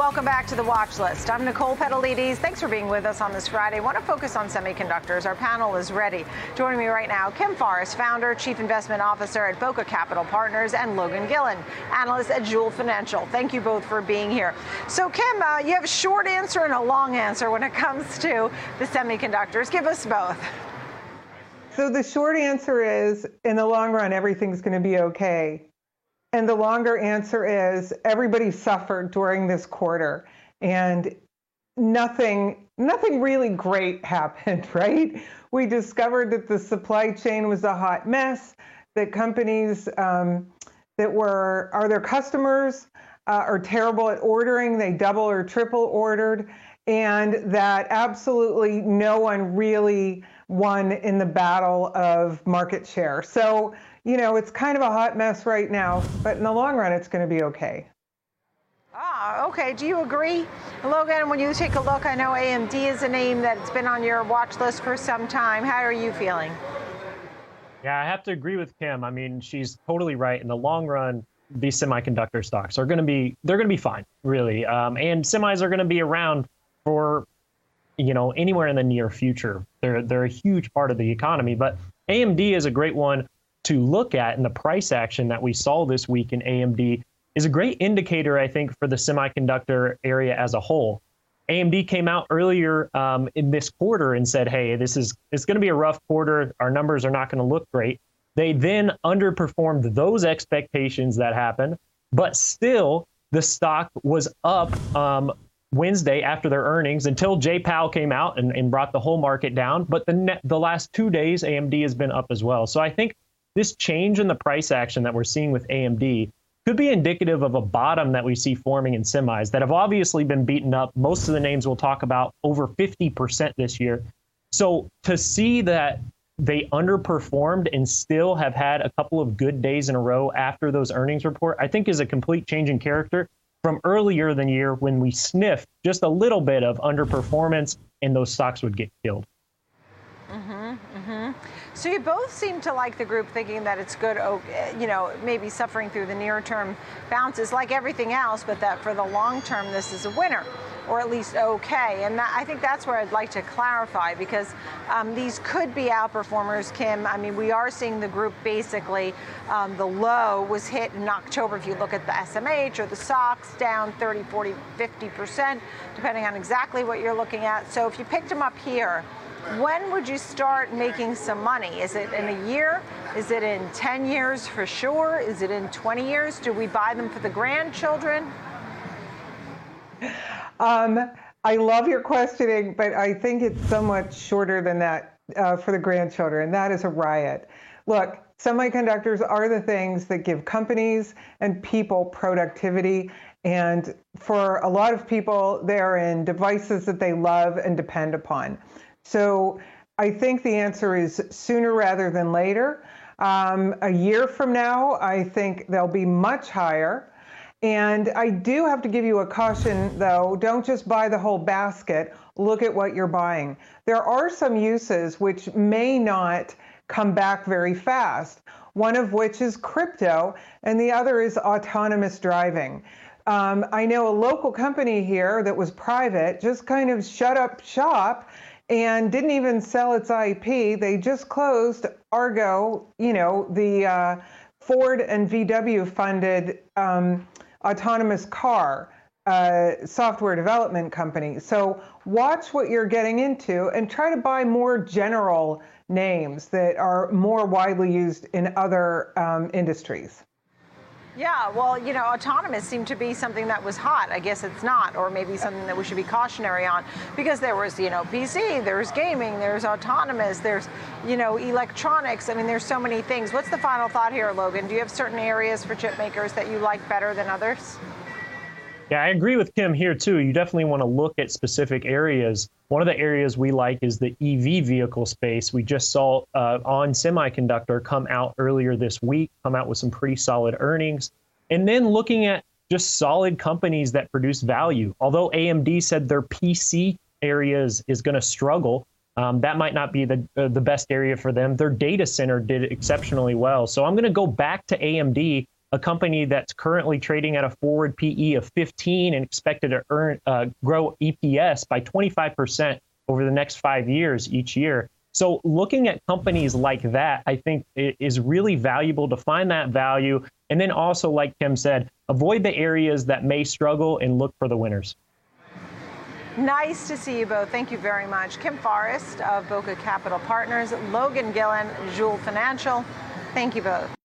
Welcome back to the watch list. I'm Nicole Petallides. Thanks for being with us on this Friday. I want to focus on semiconductors. Our panel is ready. Joining me right now, Kim Forrest, founder, chief investment officer at Bokeh Capital Partners, and Logan Gillen, analyst at Jewel Financial. Thank you both for being here. So, Kim, uh, you have a short answer and a long answer when it comes to the semiconductors. Give us both. So the short answer is in the long run, everything's going to be okay. And the longer answer is everybody suffered during this quarter and nothing nothing really great happened, right? We discovered that the supply chain was a hot mess, that companies um, that were are their customers uh, are terrible at ordering, they double or triple ordered, and that absolutely no one really won in the battle of market share. So you know, it's kind of a hot mess right now, but in the long run, it's going to be okay. Ah, okay. Do you agree, Logan? When you take a look, I know AMD is a name that's been on your watch list for some time. How are you feeling? Yeah, I have to agree with Kim. I mean, she's totally right. In the long run, these semiconductor stocks are going to be they're going to be fine, really. Um, and semis are going to be around for you know anywhere in the near future. They're they're a huge part of the economy, but AMD is a great one to look at and the price action that we saw this week in AMD is a great indicator, I think, for the semiconductor area as a whole. AMD came out earlier um, in this quarter and said, "Hey, this is it's going to be a rough quarter. Our numbers are not going to look great." They then underperformed those expectations that happened, but still the stock was up um, Wednesday after their earnings until Jay Powell came out and, and brought the whole market down. But the net, the last two days, AMD has been up as well. So I think this change in the price action that we're seeing with AMD could be indicative of a bottom that we see forming in semis that have obviously been beaten up. Most of the names we'll talk about over 50% this year. So to see that they underperformed and still have had a couple of good days in a row after those earnings report, I think is a complete change in character from earlier than year when we sniffed just a little bit of underperformance and those stocks would get killed. Mm-hmm, mm-hmm. So you both seem to like the group thinking that it's good, you know, maybe suffering through the near term bounces like everything else, but that for the long term, this is a winner or at least okay. And that, I think that's where I'd like to clarify because um, these could be outperformers, Kim. I mean, we are seeing the group basically, um, the low was hit in October. If you look at the SMH or the SOX, down 30, 40, 50%, depending on exactly what you're looking at. So if you picked them up here, when would you start making some money? Is it in a year? Is it in 10 years for sure? Is it in 20 years? Do we buy them for the grandchildren? Um, I love your questioning, but I think it's somewhat shorter than that uh, for the grandchildren. That is a riot. Look, semiconductors are the things that give companies and people productivity. And for a lot of people, they're in devices that they love and depend upon. So I think the answer is sooner rather than later. Um, a year from now, I think they'll be much higher. And I do have to give you a caution, though. Don't just buy the whole basket. Look at what you're buying. There are some uses which may not come back very fast, one of which is crypto, and the other is autonomous driving. Um, I know a local company here that was private just kind of shut up shop and didn't even sell its IP. They just closed Argo, you know, the uh, Ford and VW funded um, autonomous car uh, software development company. So watch what you're getting into and try to buy more general names that are more widely used in other um, industries. Yeah, well, you know, autonomous seemed to be something that was hot. I guess it's not, or maybe something that we should be cautionary on because there was, you know, PC, there's gaming, there's autonomous, there's, you know, electronics. I mean, there's so many things. What's the final thought here, Logan? Do you have certain areas for chip makers that you like better than others? Yeah, I agree with Kim here too. You definitely want to look at specific areas. One of the areas we like is the EV vehicle space. We just saw uh, ON Semiconductor come out earlier this week, come out with some pretty solid earnings. And then looking at just solid companies that produce value. Although AMD said their PC areas is going to struggle, um, that might not be the uh, the best area for them. Their data center did exceptionally well. So I'm going to go back to AMD a company that's currently trading at a forward PE of 15 and expected to earn uh, grow EPS by 25% over the next five years each year. So looking at companies like that, I think is really valuable to find that value. And then also, like Kim said, avoid the areas that may struggle and look for the winners. Nice to see you both. Thank you very much. Kim Forrest of Bokeh Capital Partners, Logan Gillen, Jewel Financial. Thank you both.